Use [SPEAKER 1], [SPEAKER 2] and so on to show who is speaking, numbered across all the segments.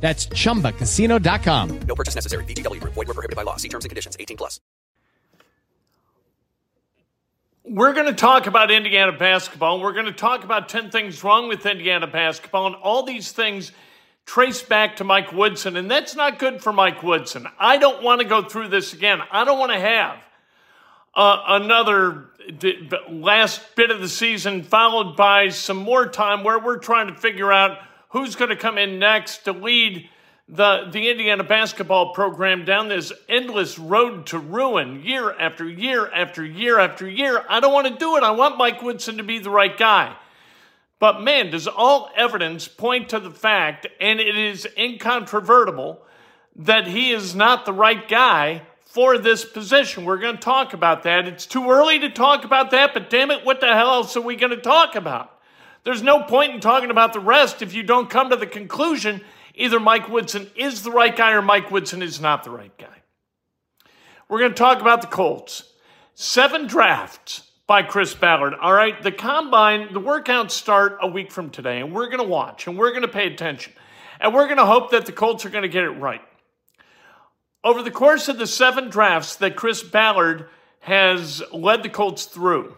[SPEAKER 1] That's chumbacasino.com.
[SPEAKER 2] No purchase necessary. VGW Group. Void were prohibited by law. See terms and conditions. 18 plus.
[SPEAKER 3] We're going to talk about Indiana basketball. We're going to talk about 10 things wrong with Indiana basketball, and all these things trace back to Mike Woodson, and that's not good for Mike Woodson. I don't want to go through this again. I don't want to have uh, another d- last bit of the season followed by some more time where we're trying to figure out who's going to come in next to lead the, the Indiana basketball program down this endless road to ruin year after year after year after year. I don't want to do it. I want Mike Woodson to be the right guy. But man, does all evidence point to the fact, and it is incontrovertible, that he is not the right guy for this position. We're going to talk about that. It's too early to talk about that, but damn it, what the hell else are we going to talk about? There's no point in talking about the rest if you don't come to the conclusion either Mike Woodson is the right guy or Mike Woodson is not the right guy. We're going to talk about the Colts. Seven drafts by Chris Ballard. All right, the combine, the workouts start a week from today, and we're going to watch and we're going to pay attention. And we're going to hope that the Colts are going to get it right. Over the course of the seven drafts that Chris Ballard has led the Colts through,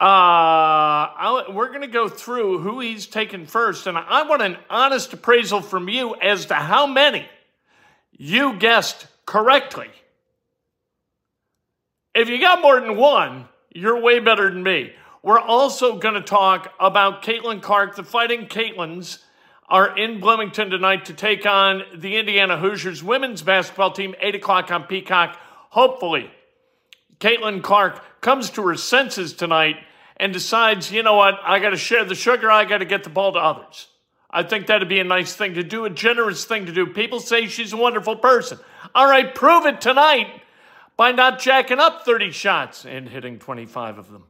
[SPEAKER 3] uh, I'll, we're going to go through who he's taken first, and I want an honest appraisal from you as to how many you guessed correctly. If you got more than one, you're way better than me. We're also going to talk about Caitlin Clark. The Fighting Caitlins are in Bloomington tonight to take on the Indiana Hoosiers women's basketball team, 8 o'clock on Peacock. Hopefully, Caitlin Clark comes to her senses tonight and decides, you know what, I got to share the sugar, I got to get the ball to others. I think that'd be a nice thing to do, a generous thing to do. People say she's a wonderful person. All right, prove it tonight by not jacking up 30 shots and hitting 25 of them.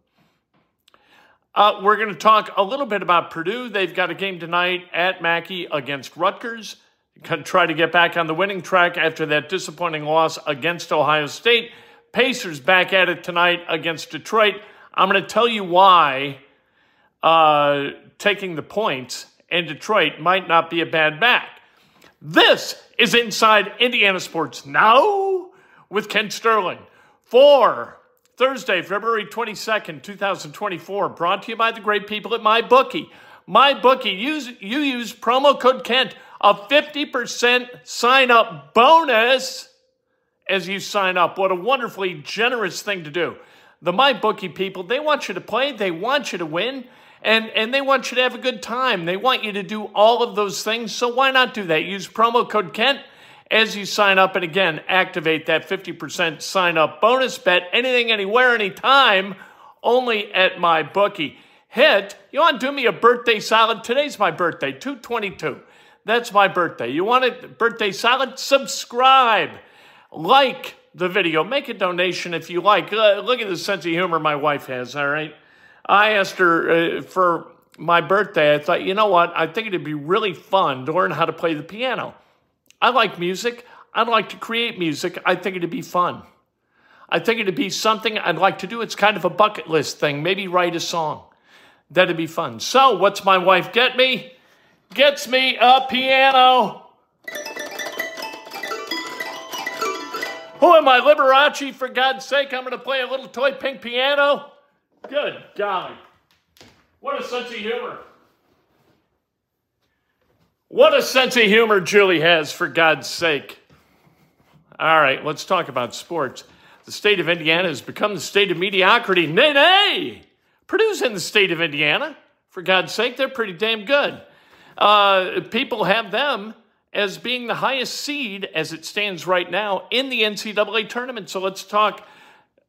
[SPEAKER 3] Uh, we're going to talk a little bit about Purdue. They've got a game tonight at Mackey against Rutgers. Try to get back on the winning track after that disappointing loss against Ohio State. Pacers back at it tonight against Detroit. I'm going to tell you why uh, taking the points in Detroit might not be a bad bet. This is Inside Indiana Sports Now with Kent Sterling for Thursday, February 22nd, 2024. Brought to you by the great people at MyBookie. MyBookie, use, you use promo code Kent, a 50% sign up bonus as you sign up. What a wonderfully generous thing to do the MyBookie people, they want you to play, they want you to win, and, and they want you to have a good time. They want you to do all of those things. So why not do that? Use promo code Kent as you sign up. And again, activate that 50% sign up bonus bet anything, anywhere, anytime, only at my bookie. Hit, you want to do me a birthday salad? Today's my birthday, 222. That's my birthday. You want a birthday salad? Subscribe, like, the video. Make a donation if you like. Uh, look at the sense of humor my wife has, all right? I asked her uh, for my birthday, I thought, you know what? I think it'd be really fun to learn how to play the piano. I like music. I'd like to create music. I think it'd be fun. I think it'd be something I'd like to do. It's kind of a bucket list thing. Maybe write a song. That'd be fun. So, what's my wife get me? Gets me a piano. Who am I, Liberace? For God's sake, I'm going to play a little toy pink piano? Good golly. What a sense of humor. What a sense of humor Julie has, for God's sake. All right, let's talk about sports. The state of Indiana has become the state of mediocrity. Nay, nay! Purdue's in the state of Indiana. For God's sake, they're pretty damn good. Uh, people have them as being the highest seed as it stands right now in the NCAA tournament. So let's talk,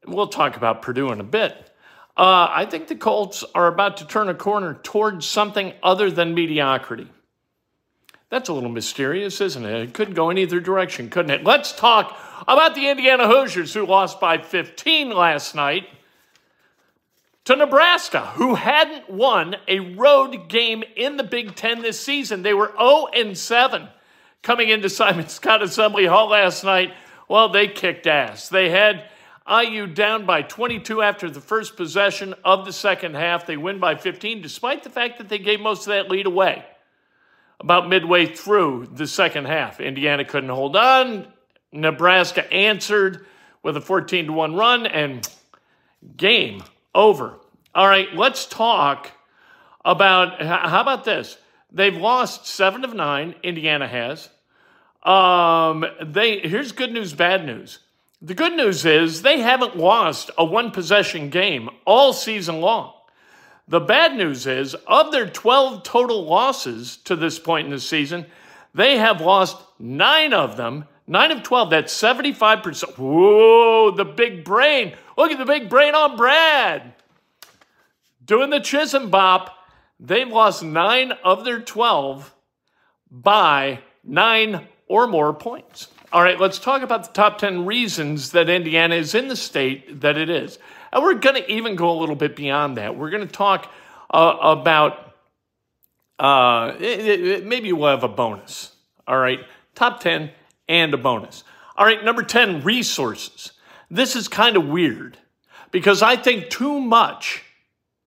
[SPEAKER 3] we'll talk about Purdue in a bit. Uh, I think the Colts are about to turn a corner towards something other than mediocrity. That's a little mysterious, isn't it? It could go in either direction, couldn't it? Let's talk about the Indiana Hoosiers who lost by 15 last night to Nebraska, who hadn't won a road game in the Big Ten this season. They were 0 and 7 coming into Simon Skjodt Assembly Hall last night. Well, they kicked ass. They had IU down by 22 after the first possession of the second half. They win by 15, despite the fact that they gave most of that lead away about midway through the second half. Indiana couldn't hold on. Nebraska answered with a 14 to 1 run and game over. All right, let's talk about how about this? They've lost 7 of 9 Indiana has. Um, they here's good news, bad news. The good news is they haven't lost a one possession game all season long. The bad news is, of their 12 total losses to this point in the season, they have lost nine of them. Nine of 12, that's 75%. Whoa, the big brain. Look at the big brain on Brad. Doing the Chisenbop. They've lost nine of their 12 by nine or more points. All right, let's talk about the top 10 reasons that Indiana is in the state that it is. And we're going to even go a little bit beyond that. We're going to talk uh, about uh, it, it, maybe we'll have a bonus. All right, top 10 and a bonus. All right, number 10, resources. This is kind of weird because I think too much.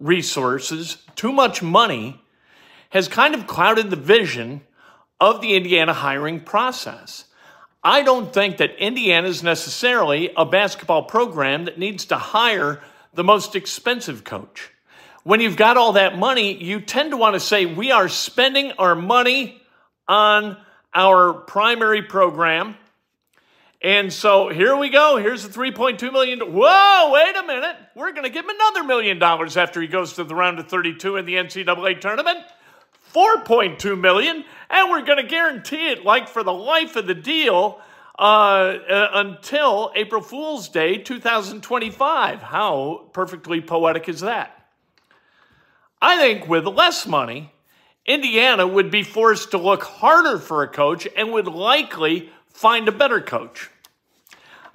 [SPEAKER 3] Resources, too much money has kind of clouded the vision of the Indiana hiring process. I don't think that Indiana is necessarily a basketball program that needs to hire the most expensive coach. When you've got all that money, you tend to want to say, we are spending our money on our primary program. And so here we go. Here's the 3.2 million. Whoa, wait a minute. We're going to give him another million dollars after he goes to the round of 32 in the NCAA tournament. 4.2 million, and we're going to guarantee it like for the life of the deal uh, uh, until April Fool's Day 2025. How perfectly poetic is that? I think with less money, Indiana would be forced to look harder for a coach and would likely find a better coach.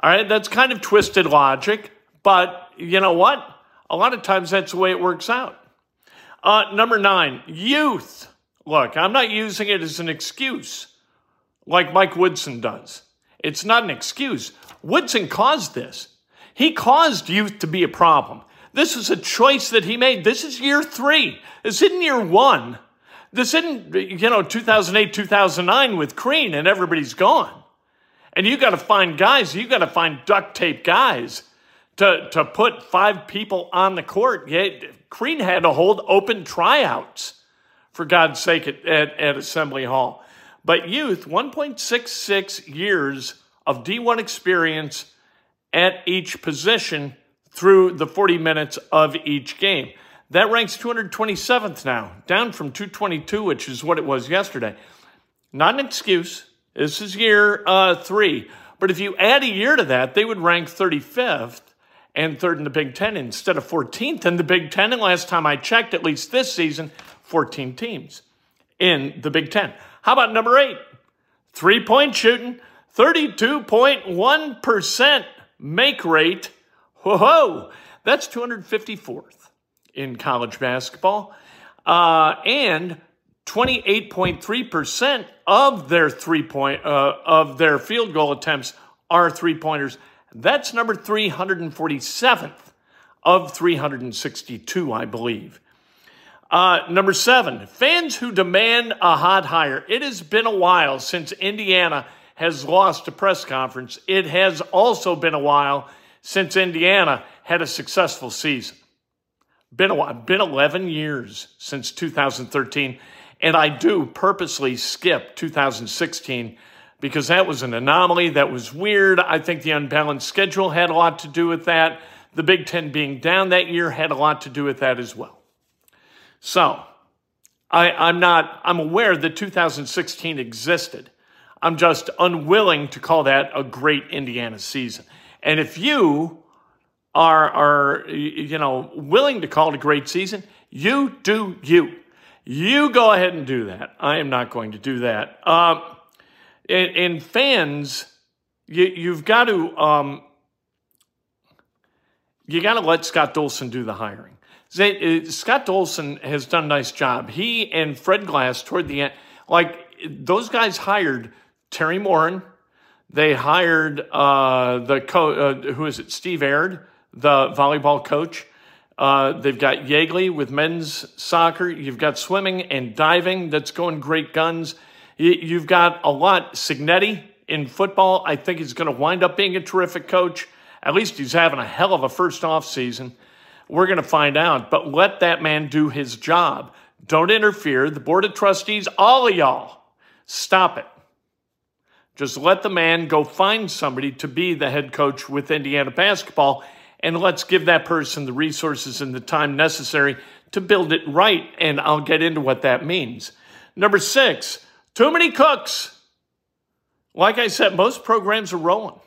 [SPEAKER 3] All right, that's kind of twisted logic, but you know what? A lot of times that's the way it works out. Uh, number nine, youth. Look, I'm not using it as an excuse like Mike Woodson does. It's not an excuse. Woodson caused this. He caused youth to be a problem. This is a choice that he made. This is year three. This isn't year one. This isn't, you know, 2008, 2009 with Crean and everybody's gone. And you got to find guys, you got to find duct tape guys to, to put five people on the court. Yeah, Crean had to hold open tryouts, for God's sake, at, at, at Assembly Hall. But youth, 1.66 years of D1 experience at each position through the 40 minutes of each game. That ranks 227th now, down from 222, which is what it was yesterday. Not an excuse. This is year uh, three. But if you add a year to that, they would rank 35th and third in the Big Ten instead of 14th in the Big Ten. And last time I checked, at least this season, 14 teams in the Big Ten. How about number eight? Three point shooting, 32.1% make rate. Whoa, that's 254th in college basketball. Uh, and 28.3% of their three point uh, of their field goal attempts are three pointers. That's number 347th of 362, I believe. Uh, number seven, fans who demand a hot hire. It has been a while since Indiana has lost a press conference. It has also been a while since Indiana had a successful season. Been a while, been 11 years since 2013. And I do purposely skip 2016 because that was an anomaly. That was weird. I think the unbalanced schedule had a lot to do with that. The Big Ten being down that year had a lot to do with that as well. So I, I'm not, I'm aware that 2016 existed. I'm just unwilling to call that a great Indiana season. And if you are, are you know, willing to call it a great season, you do you. You go ahead and do that. I am not going to do that. Um, and, fans, you, have got to um, you got to let Scott Dolson do the hiring. Uh, Scott Dolson has done a nice job. He and Fred Glass toward the end, like those guys hired Teri Moren. They hired uh, the co- uh, who is it? Steve Aird, the volleyball coach. Uh, they've got Yeagley with men's soccer. You've got swimming and diving that's going great guns. You've got a lot. Cignetti in football, I think he's going to wind up being a terrific coach. At least he's having a hell of a first off season. We're going to find out, but let that man do his job. Don't interfere. The Board of Trustees, all of y'all, stop it. Just let the man go find somebody to be the head coach with Indiana basketball, and let's give that person the resources and the time necessary to build it right. And I'll get into what that means. Number six, too many cooks. Like I said, most programs are rolling.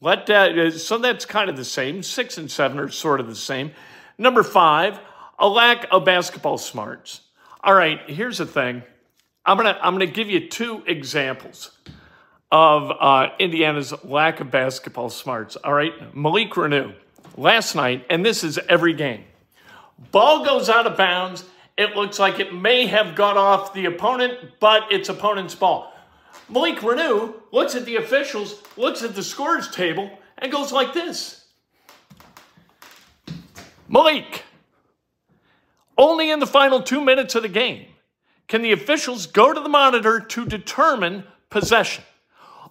[SPEAKER 3] Let that, so that's kind of the same. Six and seven are sort of the same. Number five, a lack of basketball smarts. All right, here's the thing. I'm gonna I'm gonna give you two examples of uh, Indiana's lack of basketball smarts. All right, Malik Reneau last night, and this is every game. Ball goes out of bounds. It looks like it may have got off the opponent, but it's opponent's ball. Malik Reneau looks at the officials, looks at the scores table, and goes like this. Malik, only in the final two minutes of the game can the officials go to the monitor to determine possession.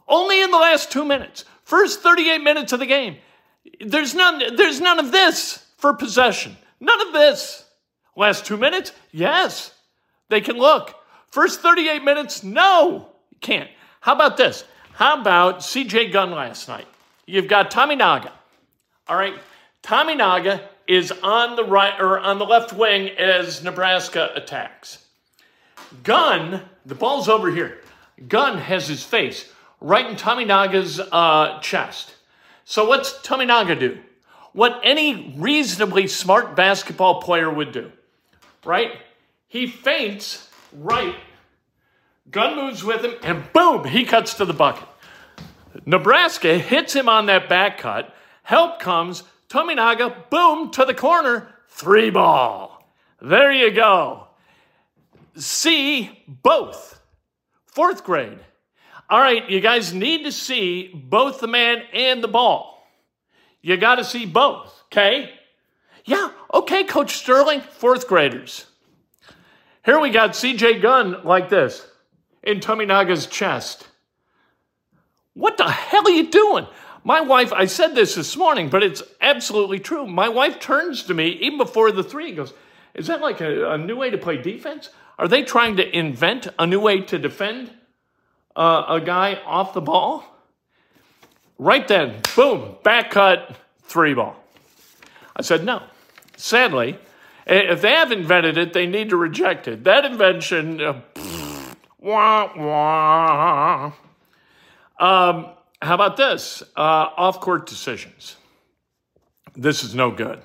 [SPEAKER 3] Only in the last two minutes. First 38 minutes of the game. There's none, there's none of this for possession. None of this. Last two minutes? Yes. They can look. First 38 minutes? No. Can't. How about this? How about CJ Gunn last night? You've got Tominaga. All right. Tominaga is on the right or on the left wing as Nebraska attacks. Gunn, the ball's over here. Gunn has his face right in Tominaga's uh, chest. So what's Tominaga do? What any reasonably smart basketball player would do, right? He feints right. Gunn moves with him, and boom, he cuts to the bucket. Nebraska hits him on that back cut. Help comes. Tominaga, boom, to the corner, three ball. There you go. See both. Fourth grade. All right, you guys need to see both the man and the ball. You got to see both, okay? Yeah, okay, Coach Sterling, fourth graders. Here we got CJ Gunn like this in Tominaga's chest. What the hell are you doing? My wife, I said this this morning, but it's absolutely true. My wife turns to me even before the three and goes, Is that like a, a new way to play defense? Are they trying to invent a new way to defend uh, a guy off the ball? Right then, boom, back cut, three ball. I said, No. Sadly, if they have invented it, they need to reject it. That invention, uh, wah, wah. Um, how about this? Uh, off court decisions. This is no good.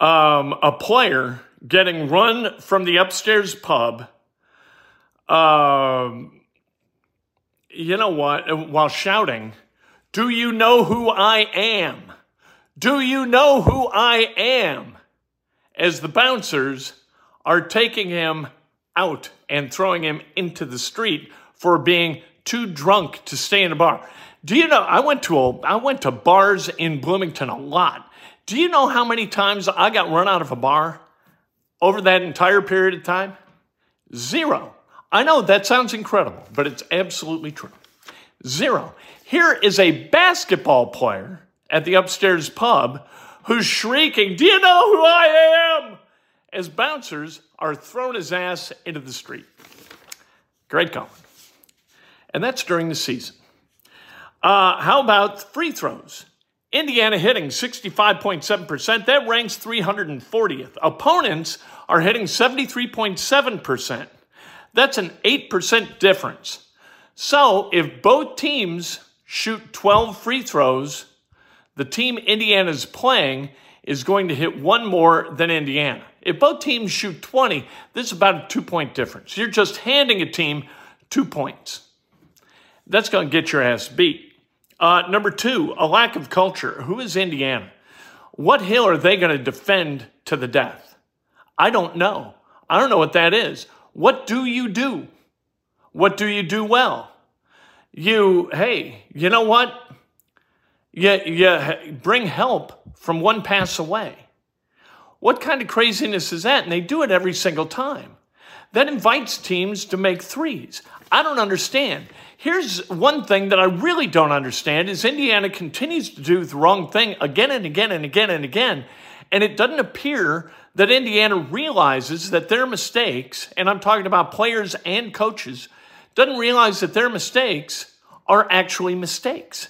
[SPEAKER 3] Um, a player getting run from the upstairs pub, um, you know what, uh, while shouting, Do you know who I am? Do you know who I am? As the bouncers are taking him out and throwing him into the street for being too drunk to stay in a bar. Do you know I went to a I went to bars in Bloomington a lot. Do you know how many times I got run out of a bar over that entire period of time? Zero. I know that sounds incredible, but it's absolutely true. Zero. Here is a basketball player at the upstairs pub who's shrieking, Do you know who I am? as bouncers are throwing his ass into the street. Great going. And that's during the season. Uh, how about free throws? Indiana hitting 65.7%. That ranks 340th. Opponents are hitting 73.7%. That's an 8% difference. So if both teams shoot 12 free throws, the team Indiana's playing is going to hit one more than Indiana. If both teams shoot 20, this is about a two point difference. You're just handing a team two points. That's going to get your ass beat. Uh, number two, a lack of culture. Who is Indiana? What hill are they going to defend to the death? I don't know. I don't know what that is. What do you do? What do you do well? You, hey, you know what? You, you bring help from one pass away. What kind of craziness is that? And they do it every single time. That invites teams to make threes. I don't understand. Here's one thing that I really don't understand is Indiana continues to do the wrong thing again and again and again and again. And it doesn't appear that Indiana realizes that their mistakes, and I'm talking about players and coaches, doesn't realize that their mistakes are actually mistakes.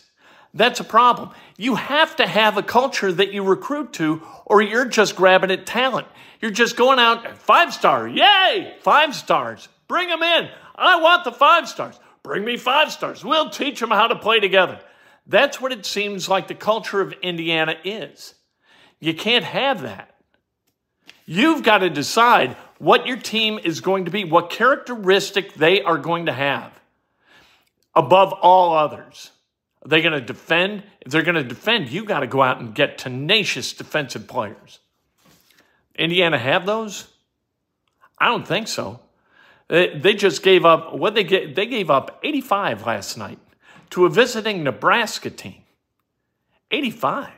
[SPEAKER 3] That's a problem. You have to have a culture that you recruit to, or you're just grabbing at talent. You're just going out, five star, yay, five stars, bring them in. I want the five stars. Bring me five stars. We'll teach them how to play together. That's what it seems like the culture of Indiana is. You can't have that. You've got to decide what your team is going to be, what characteristic they are going to have above all others. Are they going to defend? If they're going to defend, you've got to go out and get tenacious defensive players. Indiana have those? I don't think so. They just gave up what they get. They gave up 85 last night to a visiting Nebraska team. 85.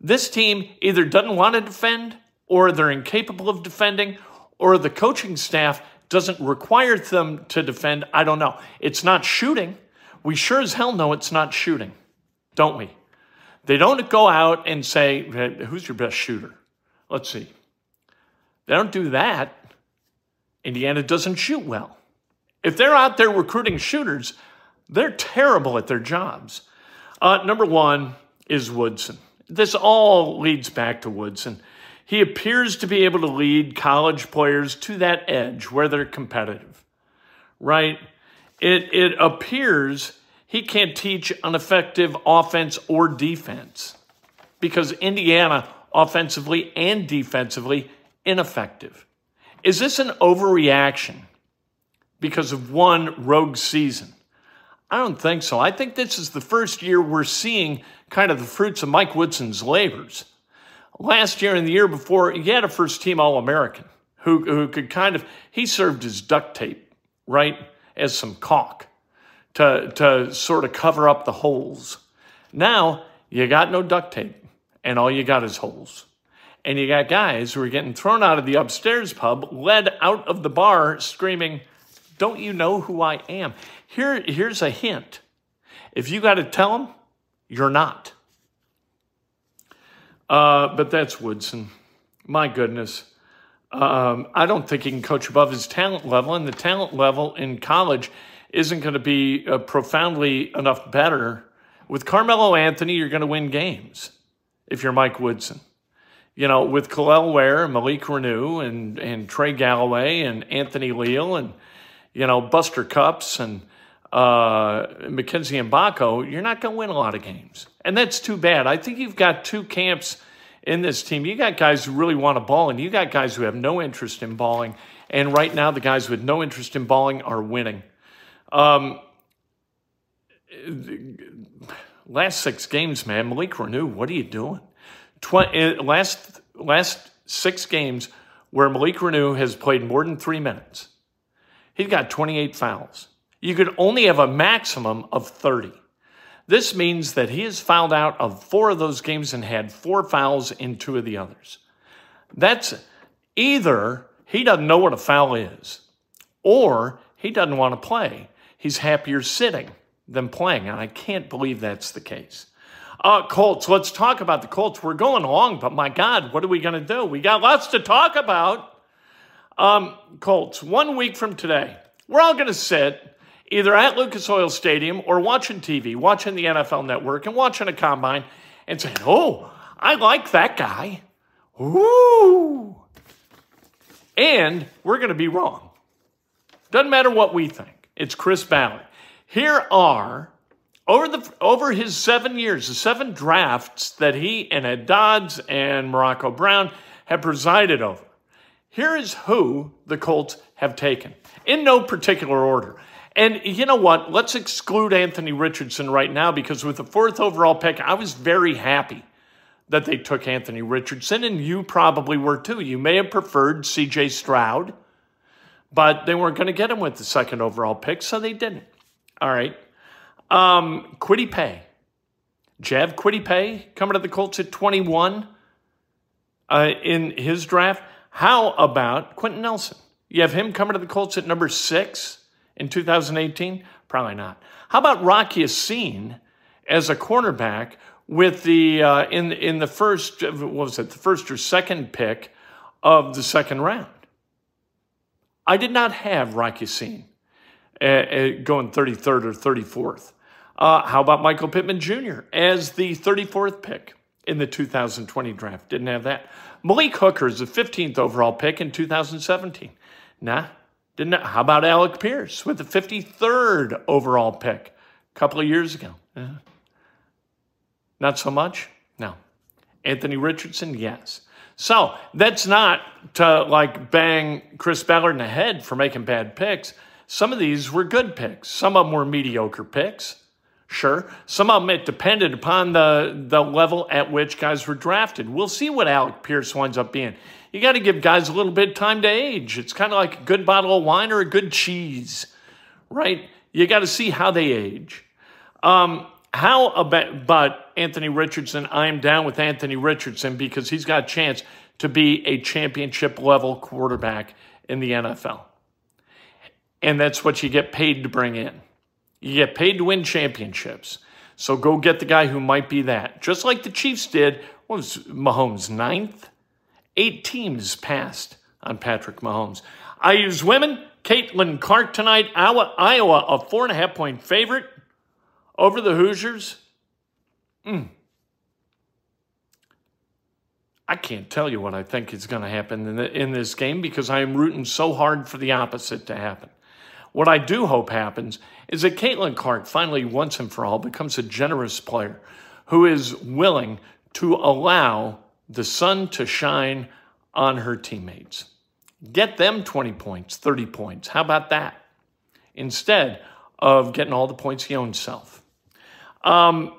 [SPEAKER 3] This team either doesn't want to defend, or they're incapable of defending, or the coaching staff doesn't require them to defend. I don't know. It's not shooting. We sure as hell know it's not shooting, don't we? They don't go out and say, Who's your best shooter? Let's see. They don't do that. Indiana doesn't shoot well. If they're out there recruiting shooters, they're terrible at their jobs. Uh, number one is Woodson. This all leads back to Woodson. He appears to be able to lead college players to that edge where they're competitive, right? It, it appears he can't teach an effective offense or defense because Indiana, offensively and defensively, ineffective. Is this an overreaction because of one rogue season? I don't think so. I think this is the first year we're seeing kind of the fruits of Mike Woodson's labors. Last year and the year before, he had a first team All American who, who could kind of, he served as duct tape, right? As some caulk to, to sort of cover up the holes. Now, you got no duct tape, and all you got is holes. And you got guys who are getting thrown out of the upstairs pub, led out of the bar, screaming, Don't you know who I am? Here, here's a hint. If you got to tell them, you're not. Uh, but that's Woodson. My goodness. Um, I don't think he can coach above his talent level, and the talent level in college isn't going to be uh, profoundly enough better. With Carmelo Anthony, you're going to win games if you're Mike Woodson. You know, with Kel'el Ware Malik Reneau and, and Trey Galloway and Anthony Leal and, you know, Buster Cupps, and uh, Mackenzie Mgbako, you're not going to win a lot of games. And that's too bad. I think you've got two camps in this team. You got guys who really want to ball, and you got guys who have no interest in balling. And right now, the guys with no interest in balling are winning. Um, last six games, man, Malik Reneau, what are you doing? Uh, last last six games where Malik Reneau has played more than three minutes, he's got 28 fouls. You could only have a maximum of 30. This means that he has fouled out of four of those games and had four fouls in two of the others. That's either he doesn't know what a foul is, or he doesn't want to play. He's happier sitting than playing, and I can't believe that's the case. Uh, Colts, let's talk about the Colts. We're going long, but my God, what are we going to do? We got lots to talk about. Um, Colts, one week from today, we're all going to sit either at Lucas Oil Stadium or watching TV, watching the NFL Network and watching a combine and saying, oh, I like that guy. Ooh. And we're going to be wrong. Doesn't matter what we think. It's Chris Ballard. Here are over the over his seven years, the seven drafts that he and Ed Dodds and Morocco Brown have presided over. Here is who the Colts have taken in no particular order. And you know what? Let's exclude Anthony Richardson right now because with the fourth overall pick, I was very happy that they took Anthony Richardson, and you probably were too. You may have preferred CJ Stroud, but they weren't going to get him with the second overall pick, so they didn't. All right. Um, Kwity Paye. Jav Kwity Paye coming to the Colts at 21 uh, in his draft. How about Quenton Nelson? You have him coming to the Colts at number six in 2018? Probably not. How about Rock Ya-Sin as a cornerback with the uh, in in the first what was it the first or second pick of the second round? I did not have Rock Ya-Sin uh, uh, going 33rd or 34th. Uh, how about Michael Pittman Jr. as the 34th pick in the 2020 draft? Didn't have that. Malik Hooker is the 15th overall pick in 2017. Nah, didn't. How about Alec Pierce with the 53rd overall pick a couple of years ago? not so much. No. Anthony Richardson, yes. So that's not to like bang Chris Ballard in the head for making bad picks. Some of these were good picks. Some of them were mediocre picks. Sure. Some of them it depended upon the, the level at which guys were drafted. We'll see what Alec Pierce winds up being. You got to give guys a little bit time to age. It's kind of like a good bottle of wine or a good cheese, right? You got to see how they age. Um, how about but Anthony Richardson? I am down with Anthony Richardson because he's got a chance to be a championship level quarterback in the NFL. And that's what you get paid to bring in. You get paid to win championships. So go get the guy who might be that. Just like the Chiefs did. What was Mahomes ninth? Eight teams passed on Patrick Mahomes. IU women. Caitlin Clark tonight. Iowa, Iowa a four and a half point favorite over the Hoosiers. Mm. I can't tell you what I think is going to happen in, the, in this game because I am rooting so hard for the opposite to happen. What I do hope happens is that Caitlin Clark finally, once and for all, becomes a generous player who is willing to allow the sun to shine on her teammates. Get them 20 points, 30 points. How about that? Instead of getting all the points he owns self. Um,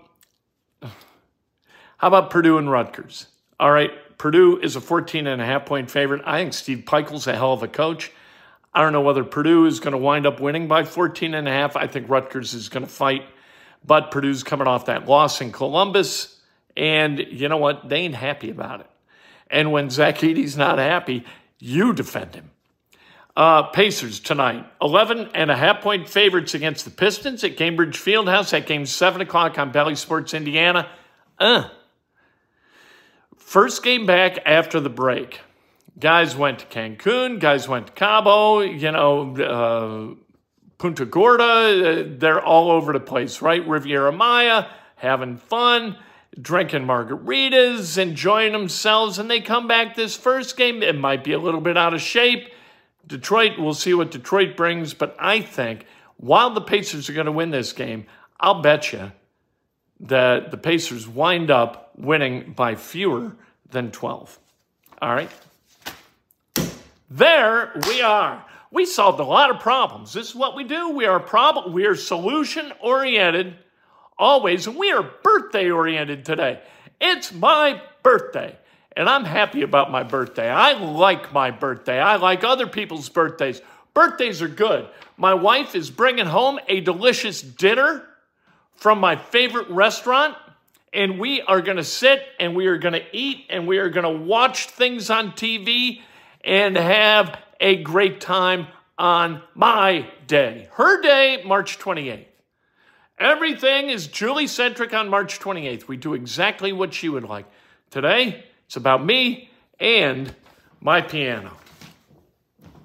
[SPEAKER 3] how about Purdue and Rutgers? All right, Purdue is a 14 and a half point favorite. I think Steve Pikiell's a hell of a coach. I don't know whether Purdue is going to wind up winning by 14 and a half. I think Rutgers is going to fight, but Purdue's coming off that loss in Columbus, and you know what? They ain't happy about it. And when Zach not happy, you defend him. Uh, Pacers tonight, 11 and a half point favorites against the Pistons at Gainbridge Fieldhouse. That game 7 o'clock on Bally Sports Indiana. Uh. First game back after the break. Guys went to Cancun, guys went to Cabo, you know, uh, Punta Gorda. Uh, they're all over the place, right? Riviera Maya, having fun, drinking margaritas, enjoying themselves, and they come back this first game. It might be a little bit out of shape Detroit, we'll see what Detroit brings, but I think while the Pacers are going to win this game, I'll bet you that the Pacers wind up winning by fewer than 12. All right? There we are. We solved a lot of problems. This is what we do. We are problem we are solution oriented always, and we are birthday oriented today. It's my birthday. And I'm happy about my birthday. I like my birthday. I like other people's birthdays. Birthdays are good. My wife is bringing home a delicious dinner from my favorite restaurant. And we are going to sit and we are going to eat and we are going to watch things on TV and have a great time on my day. Her day, March 28th. Everything is Julie centric on March 28th. We do exactly what she would like. Today, it's about me and my piano.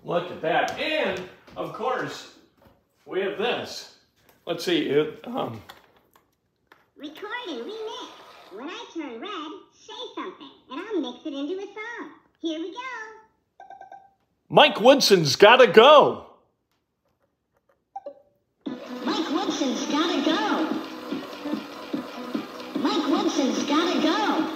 [SPEAKER 3] Look at that. And, of course, we have this. Let's see. It, um,
[SPEAKER 4] Recording remix. When I turn red, say something, and I'll mix it into a song. Here we go.
[SPEAKER 3] Mike Woodson's Gotta Go.
[SPEAKER 4] Woodson's gotta go. Mike Woodson's gotta go.